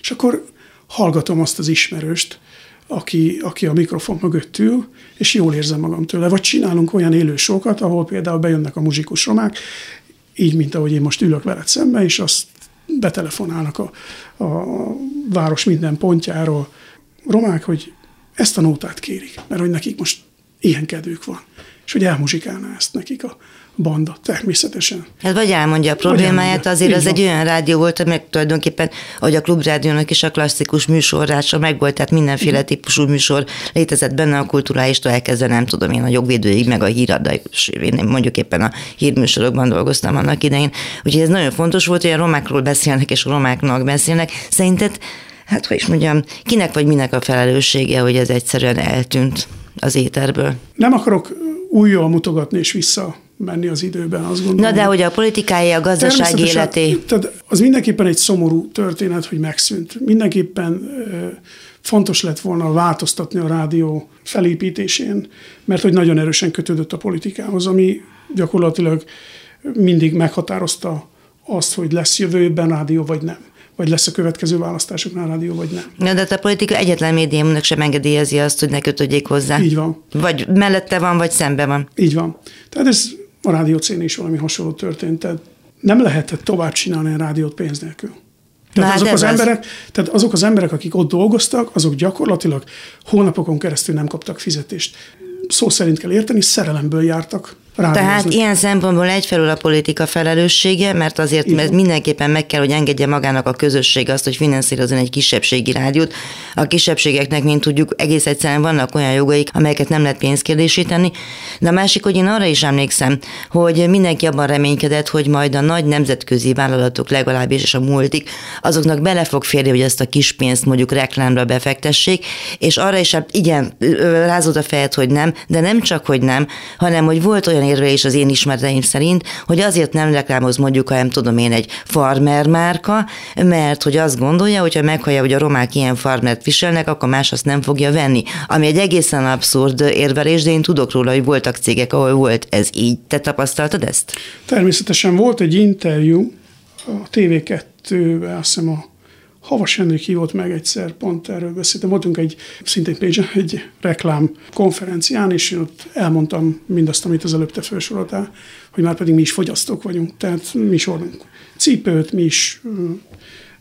És akkor hallgatom azt az ismerőst, aki, aki a mikrofon mögött ül, és jól érzem magam tőle. Vagy csinálunk olyan élősokat, ahol például bejönnek a muzsikus romák, így, mint ahogy én most ülök veled szembe, és azt betelefonálnak a, a város minden pontjáról. Romák, hogy ezt a nótát kérik, mert hogy nekik most ilyen kedvük van, és hogy elmuzsikálná ezt nekik a, banda, természetesen. Hát vagy elmondja a problémáját, azért az egy olyan rádió volt, ami tulajdonképpen, ahogy a klubrádiónak is a klasszikus műsorrása meg volt, tehát mindenféle típusú műsor létezett benne a kulturáistól elkezdve, nem tudom én, a jogvédőig, meg a híradai, én mondjuk éppen a hírműsorokban dolgoztam annak idején. Úgyhogy ez nagyon fontos volt, hogy a romákról beszélnek, és a romáknak beszélnek. Szerinted hát hogy is mondjam, kinek vagy minek a felelőssége, hogy ez egyszerűen eltűnt az éterből? Nem akarok újjal mutogatni és vissza menni az időben, azt gondolom. Na de hogy a politikai, a gazdaság életé. Tehát az mindenképpen egy szomorú történet, hogy megszűnt. Mindenképpen fontos lett volna változtatni a rádió felépítésén, mert hogy nagyon erősen kötődött a politikához, ami gyakorlatilag mindig meghatározta azt, hogy lesz jövőben rádió vagy nem vagy lesz a következő választásoknál rádió, vagy nem. Na, de hát a politika egyetlen médiumnak sem engedélyezi azt, hogy ne kötődjék hozzá. Így van. Vagy mellette van, vagy szembe van. Így van. Tehát ez a rádió cén is valami hasonló történt. Tehát nem lehetett tovább csinálni a rádiót pénz nélkül. Tehát, hát azok az, az emberek, tehát azok az emberek, akik ott dolgoztak, azok gyakorlatilag hónapokon keresztül nem kaptak fizetést. Szó szerint kell érteni, szerelemből jártak rádiózni. Tehát ilyen szempontból egyfelől a politika felelőssége, mert azért mert mindenképpen meg kell, hogy engedje magának a közösség azt, hogy finanszírozzon egy kisebbségi rádiót. A kisebbségeknek, mint tudjuk, egész egyszerűen vannak olyan jogaik, amelyeket nem lehet pénzkérdésíteni. De a másik, hogy én arra is emlékszem, hogy mindenki abban reménykedett, hogy majd a nagy nemzetközi vállalatok legalábbis, és a multik, azoknak bele fog férni, hogy ezt a kis pénzt mondjuk reklámra befektessék, és arra is, hát igen, rázott a fejet, hogy nem, de nem csak, hogy nem, hanem hogy volt olyan érve is az én ismereteim szerint, hogy azért nem reklámoz mondjuk, ha nem tudom én, egy farmer márka, mert hogy azt gondolja, hogyha meghallja, hogy a romák ilyen farmert viselnek, akkor más azt nem fogja venni. Ami egy egészen abszurd érvelés, de én tudok róla, hogy voltak cégek, ahol volt ez így. Te tapasztaltad ezt? Természetesen volt egy interjú a TV2-ben, azt hiszem a Havas Henrik hívott meg egyszer, pont erről beszéltem. Voltunk egy, szintén page egy reklám konferencián, és én ott elmondtam mindazt, amit az előbb te felsoroltál, hogy már pedig mi is fogyasztók vagyunk, tehát mi is hordunk cipőt, mi is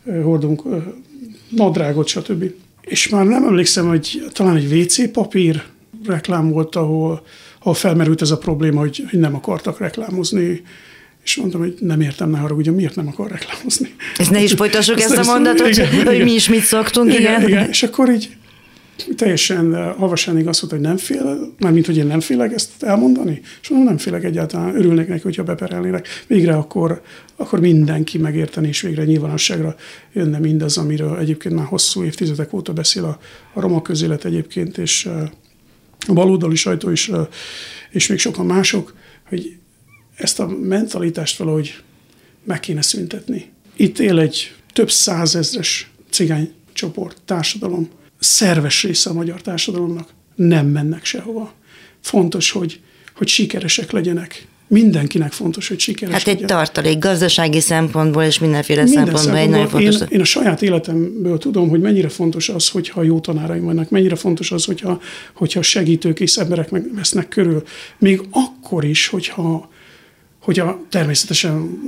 hordunk nadrágot, stb. És már nem emlékszem, hogy talán egy WC papír reklám volt, ahol, ahol felmerült ez a probléma, hogy, hogy nem akartak reklámozni és mondtam, hogy nem értem, ne haragudjon, miért nem akar reklámozni. Ezt ne is folytassuk ezt, ezt a mondatot, igen, hogy igen. mi is mit szoktunk, igen. igen. igen. És akkor így teljesen havasánig azt mondta, hogy nem fél, mármint, hogy én nem félek ezt elmondani, és mondom, nem félek egyáltalán, örülnék neki, hogyha beperelnének. Végre akkor, akkor mindenki megérteni, és végre nyilvánosságra jönne mindaz, amiről egyébként már hosszú évtizedek óta beszél a, a roma közélet egyébként, és a baloldali sajtó is, és még sokan mások, hogy ezt a mentalitást valahogy meg kéne szüntetni. Itt él egy több százezres cigány csoport, társadalom, szerves része a magyar társadalomnak, nem mennek sehova. Fontos, hogy, hogy sikeresek legyenek. Mindenkinek fontos, hogy sikeres Hát egy legyen. tartalék gazdasági szempontból és mindenféle Minden szempontból, szempontból egy nagyon fontos. Én, én a saját életemből tudom, hogy mennyire fontos az, hogyha jó tanáraim vannak, mennyire fontos az, hogyha, hogyha segítők és emberek meg vesznek körül. Még akkor is, hogyha hogy a, természetesen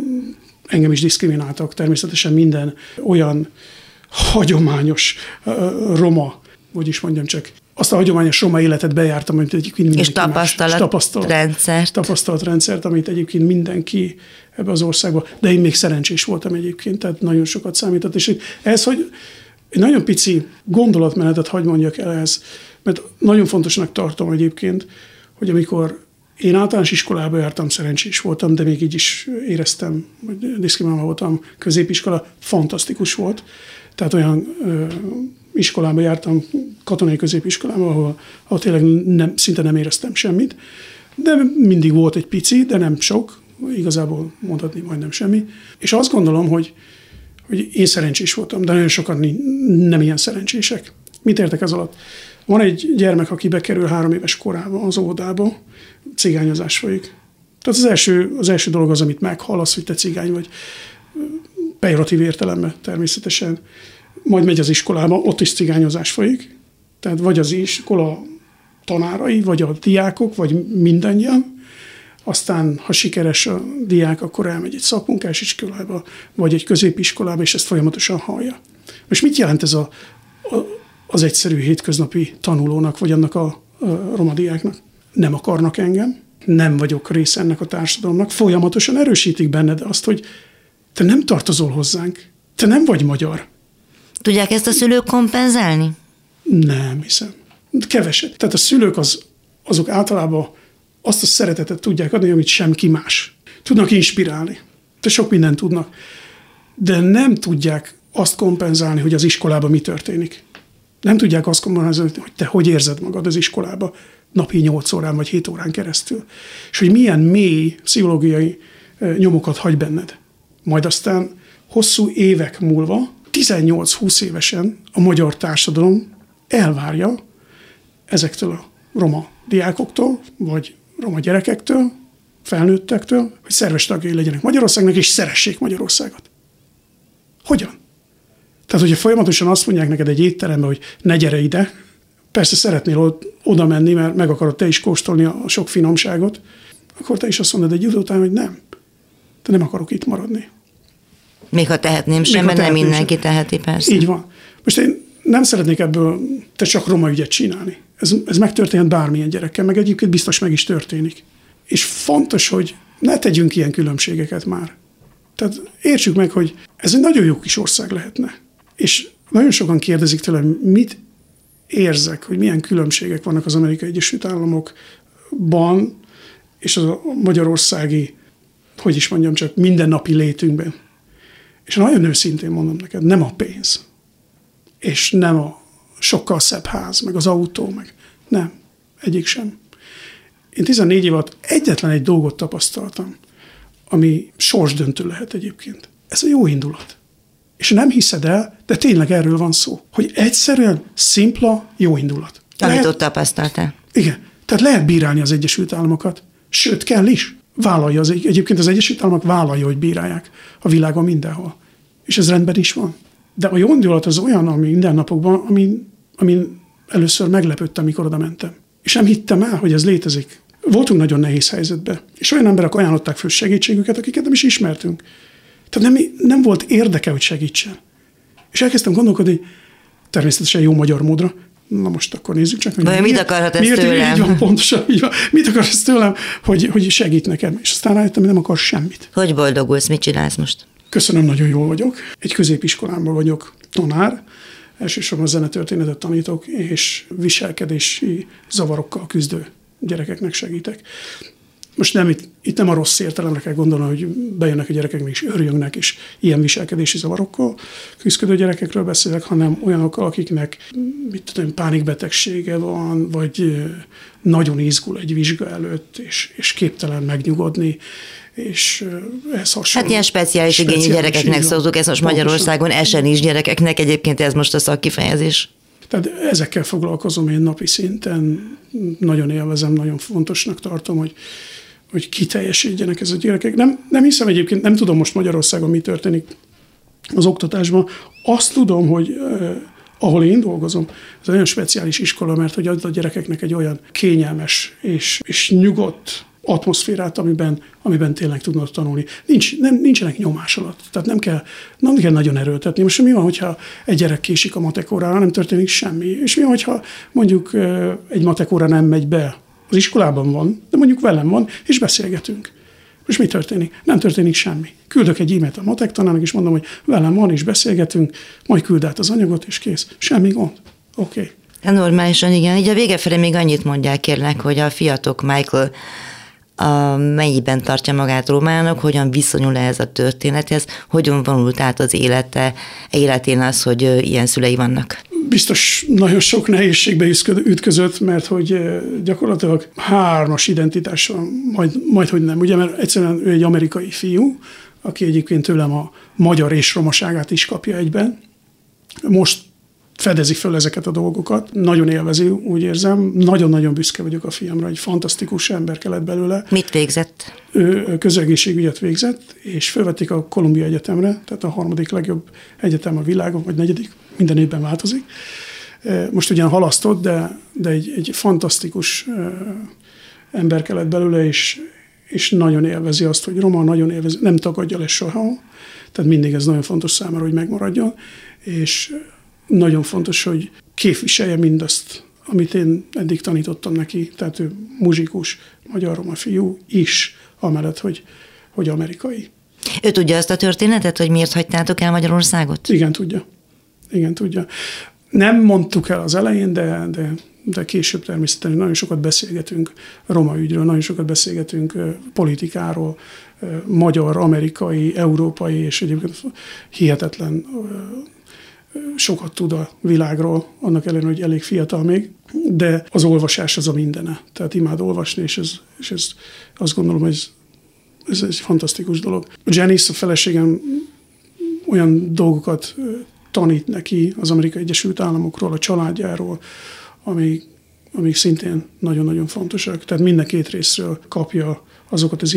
engem is diszkrimináltak, természetesen minden olyan hagyományos roma, hogy is mondjam csak, azt a hagyományos roma életet bejártam, amit egyébként mindenki És tapasztalat, más, tapasztalat rendszert. Tapasztalat rendszert, amit egyébként mindenki ebbe az országba, de én még szerencsés voltam egyébként, tehát nagyon sokat számított, és ez, hogy egy nagyon pici gondolatmenetet hagy mondjak el ehhez, mert nagyon fontosnak tartom egyébként, hogy amikor én általános iskolába jártam, szerencsés voltam, de még így is éreztem, hogy diszkriminálva voltam. Középiskola fantasztikus volt. Tehát olyan ö, iskolába jártam, katonai középiskolába, ahol, ahol tényleg nem, szinte nem éreztem semmit. De mindig volt egy pici, de nem sok, igazából mondhatni majdnem semmi. És azt gondolom, hogy, hogy én szerencsés voltam, de nagyon sokan nem ilyen szerencsések. Mit értek ez alatt? Van egy gyermek, aki bekerül három éves korában az óvodába, cigányozás folyik. Tehát az első, az első dolog az, amit meghallasz, hogy te cigány vagy, pejoratív értelemben természetesen. Majd megy az iskolába, ott is cigányozás folyik. Tehát vagy az iskola tanárai, vagy a diákok, vagy mindannyian. Aztán, ha sikeres a diák, akkor elmegy egy szakmunkás iskolába, vagy egy középiskolába, és ezt folyamatosan hallja. Most mit jelent ez a, a, az egyszerű hétköznapi tanulónak, vagy annak a, a romadiáknak? nem akarnak engem, nem vagyok része ennek a társadalomnak, folyamatosan erősítik benned azt, hogy te nem tartozol hozzánk, te nem vagy magyar. Tudják ezt a szülők kompenzálni? Nem hiszem. Keveset. Tehát a szülők az, azok általában azt a szeretetet tudják adni, amit semki más. Tudnak inspirálni. Te sok mindent tudnak. De nem tudják azt kompenzálni, hogy az iskolában mi történik. Nem tudják azt kompenzálni, hogy te hogy érzed magad az iskolába, napi 8 órán vagy 7 órán keresztül. És hogy milyen mély pszichológiai nyomokat hagy benned. Majd aztán hosszú évek múlva, 18-20 évesen a magyar társadalom elvárja ezektől a roma diákoktól, vagy roma gyerekektől, felnőttektől, hogy szerves tagjai legyenek Magyarországnak, és szeressék Magyarországot. Hogyan? Tehát, hogyha folyamatosan azt mondják neked egy étterembe, hogy ne gyere ide, persze szeretnél oda menni, mert meg akarod te is kóstolni a sok finomságot, akkor te is azt mondod egy idő után, hogy nem. Te nem akarok itt maradni. Még ha tehetném sem, mert nem mindenki sem. teheti, persze. Így van. Most én nem szeretnék ebből te csak roma ügyet csinálni. Ez, ez megtörténhet bármilyen gyerekkel, meg egyébként biztos meg is történik. És fontos, hogy ne tegyünk ilyen különbségeket már. Tehát értsük meg, hogy ez egy nagyon jó kis ország lehetne. És nagyon sokan kérdezik tőlem, mit érzek, hogy milyen különbségek vannak az Amerikai Egyesült Államokban és a magyarországi, hogy is mondjam csak, mindennapi létünkben. És nagyon őszintén mondom neked, nem a pénz, és nem a sokkal szebb ház, meg az autó, meg nem, egyik sem. Én 14 év alatt egyetlen egy dolgot tapasztaltam, ami sorsdöntő lehet egyébként. Ez a jó indulat. És nem hiszed el, de tényleg erről van szó, hogy egyszerűen szimpla jó indulat. Amit ott tapasztaltál. Igen. Tehát lehet bírálni az Egyesült Államokat, sőt kell is. Vállalja az, egyébként az Egyesült Államok vállalja, hogy bírálják a világon mindenhol. És ez rendben is van. De a jó indulat az olyan, ami mindennapokban, ami, ami először meglepődtem, amikor oda mentem. És nem hittem el, hogy ez létezik. Voltunk nagyon nehéz helyzetben, és olyan emberek ajánlották föl segítségüket, akiket nem is ismertünk. Tehát nem, nem volt érdeke, hogy segítsen. És elkezdtem gondolkodni, természetesen jó magyar módra, na most akkor nézzük csak, hogy Vajon mit akarhat ez miért, tőlem? Így van, pontosan, így van. Mit akar ez tőlem, hogy, hogy segít nekem. És aztán rájöttem, hogy nem akar semmit. Hogy boldogulsz, mit csinálsz most? Köszönöm, nagyon jól vagyok. Egy középiskolában vagyok tanár, elsősorban zenetörténetet tanítok, és viselkedési zavarokkal küzdő gyerekeknek segítek. Most nem, itt, itt nem a rossz értelemre kell gondolni, hogy bejönnek a gyerekek, és örjöngnek, és ilyen viselkedési zavarokkal küzdő gyerekekről beszélek, hanem olyanokkal, akiknek mit tudom, pánikbetegsége van, vagy nagyon izgul egy vizsga előtt, és, és képtelen megnyugodni, és ez hasonló. Hát ilyen speciális, speciális igényű gyerekeknek szoktuk, ez most Magyarországon esen is gyerekeknek, egyébként ez most a szakkifejezés. Tehát ezekkel foglalkozom én napi szinten, nagyon élvezem, nagyon fontosnak tartom, hogy, hogy kiteljesítjenek ez a gyerekek. Nem, nem hiszem egyébként, nem tudom most Magyarországon mi történik az oktatásban. Azt tudom, hogy eh, ahol én dolgozom, ez olyan speciális iskola, mert hogy ad a gyerekeknek egy olyan kényelmes és, és nyugodt atmoszférát, amiben, amiben tényleg tudnak tanulni. Nincs, nem, nincsenek nyomás alatt. Tehát nem kell, nem kell nagyon erőltetni. Most mi van, hogyha egy gyerek késik a matekórára, nem történik semmi. És mi van, hogyha mondjuk egy matekóra nem megy be az iskolában van, de mondjuk velem van, és beszélgetünk. És mi történik? Nem történik semmi. Küldök egy e-mailt a matek tanának, és mondom, hogy velem van, és beszélgetünk, majd küld át az anyagot, és kész. Semmi gond. Oké. Okay. Hát normálisan, igen. Így a vége felé még annyit mondják kérlek, hogy a fiatok Michael a, mennyiben tartja magát Romának, hogyan viszonyul ehhez a történethez, hogyan vonult át az élete, életén az, hogy ilyen szülei vannak biztos nagyon sok nehézségbe ütközött, mert hogy eh, gyakorlatilag hármas identitás van, majd, majd hogy nem, ugye, mert egyszerűen ő egy amerikai fiú, aki egyébként tőlem a magyar és romaságát is kapja egyben. Most fedezi föl ezeket a dolgokat, nagyon élvezi, úgy érzem. Nagyon-nagyon büszke vagyok a fiamra, egy fantasztikus ember kellett belőle. Mit végzett? Ő közegészségügyet végzett, és fölvették a Kolumbia Egyetemre, tehát a harmadik legjobb egyetem a világon, vagy negyedik, minden évben változik. Most ugyan halasztott, de, de egy, egy fantasztikus ember kellett belőle, és, és nagyon élvezi azt, hogy Roma nagyon élvezi, nem tagadja le soha, tehát mindig ez nagyon fontos számára, hogy megmaradjon, és nagyon fontos, hogy képviselje mindazt, amit én eddig tanítottam neki, tehát ő muzsikus, magyar-roma fiú is, amellett, hogy, hogy amerikai. Ő tudja azt a történetet, hogy miért hagytátok el Magyarországot? Igen, tudja. Igen, tudja. Nem mondtuk el az elején, de, de, de később természetesen nagyon sokat beszélgetünk roma ügyről, nagyon sokat beszélgetünk politikáról, magyar, amerikai, európai, és egyébként hihetetlen sokat tud a világról, annak ellenére, hogy elég fiatal még, de az olvasás az a mindene. Tehát imád olvasni, és ez, és ez azt gondolom, hogy ez, ez egy fantasztikus dolog. Janice, a feleségem olyan dolgokat tanít neki az Amerikai Egyesült Államokról, a családjáról, amik, amik szintén nagyon-nagyon fontosak. Tehát minden két részről kapja azokat az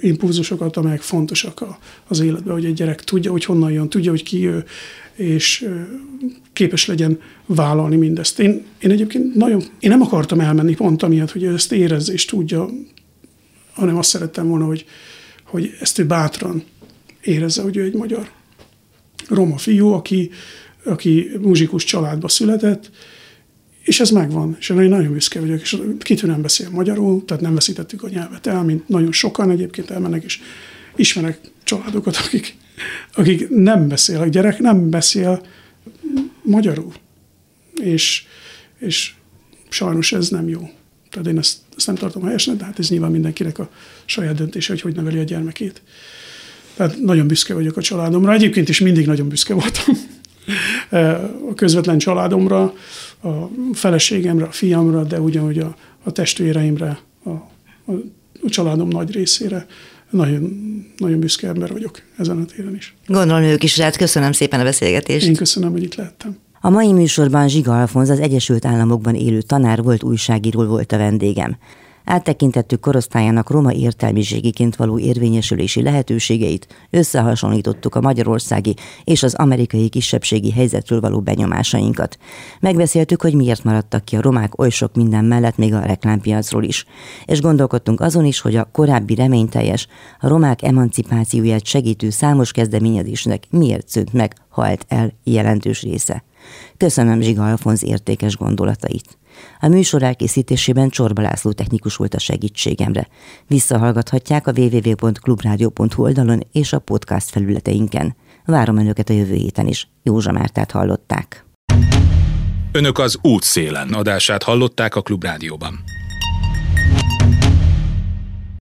impulzusokat, amelyek fontosak az életben, hogy egy gyerek tudja, hogy honnan jön, tudja, hogy ki ő, és képes legyen vállalni mindezt. Én, én egyébként nagyon, én nem akartam elmenni pont amiatt, hogy ezt érezze és tudja, hanem azt szerettem volna, hogy, hogy ezt ő bátran érezze, hogy ő egy magyar roma fiú, aki, aki muzsikus családba született, és ez megvan, és én nagyon büszke vagyok, és kitűnően beszél magyarul, tehát nem veszítettük a nyelvet el, mint nagyon sokan egyébként elmennek, és ismerek családokat, akik, akik nem beszél, a gyerek nem beszél magyarul. És, és sajnos ez nem jó. Tehát én ezt, ezt nem tartom helyesnek, de hát ez nyilván mindenkinek a saját döntése, hogy hogy neveli a gyermekét. Tehát nagyon büszke vagyok a családomra. Egyébként is mindig nagyon büszke voltam [LAUGHS] a közvetlen családomra, a feleségemre, a fiamra, de ugyanúgy a, a testvéreimre, a, a, a családom nagy részére nagyon, nagyon büszke ember vagyok ezen a téren is. Gondolom ők is rád. Köszönöm szépen a beszélgetést. Én köszönöm, hogy itt lehettem. A mai műsorban Zsiga Alfonz az Egyesült Államokban élő tanár volt, újságíró volt a vendégem. Áttekintettük korosztályának roma értelmiségiként való érvényesülési lehetőségeit, összehasonlítottuk a magyarországi és az amerikai kisebbségi helyzetről való benyomásainkat. Megbeszéltük, hogy miért maradtak ki a romák oly sok minden mellett még a reklámpiacról is. És gondolkodtunk azon is, hogy a korábbi reményteljes, a romák emancipációját segítő számos kezdeményezésnek miért szűnt meg, halt el jelentős része. Köszönöm Zsiga Alfonz értékes gondolatait. A műsor elkészítésében Csorba László technikus volt a segítségemre. Visszahallgathatják a www.clubradio.hu oldalon és a podcast felületeinken. Várom Önöket a jövő héten is. Józsa Mártát hallották. Önök az útszélen adását hallották a Klubrádióban.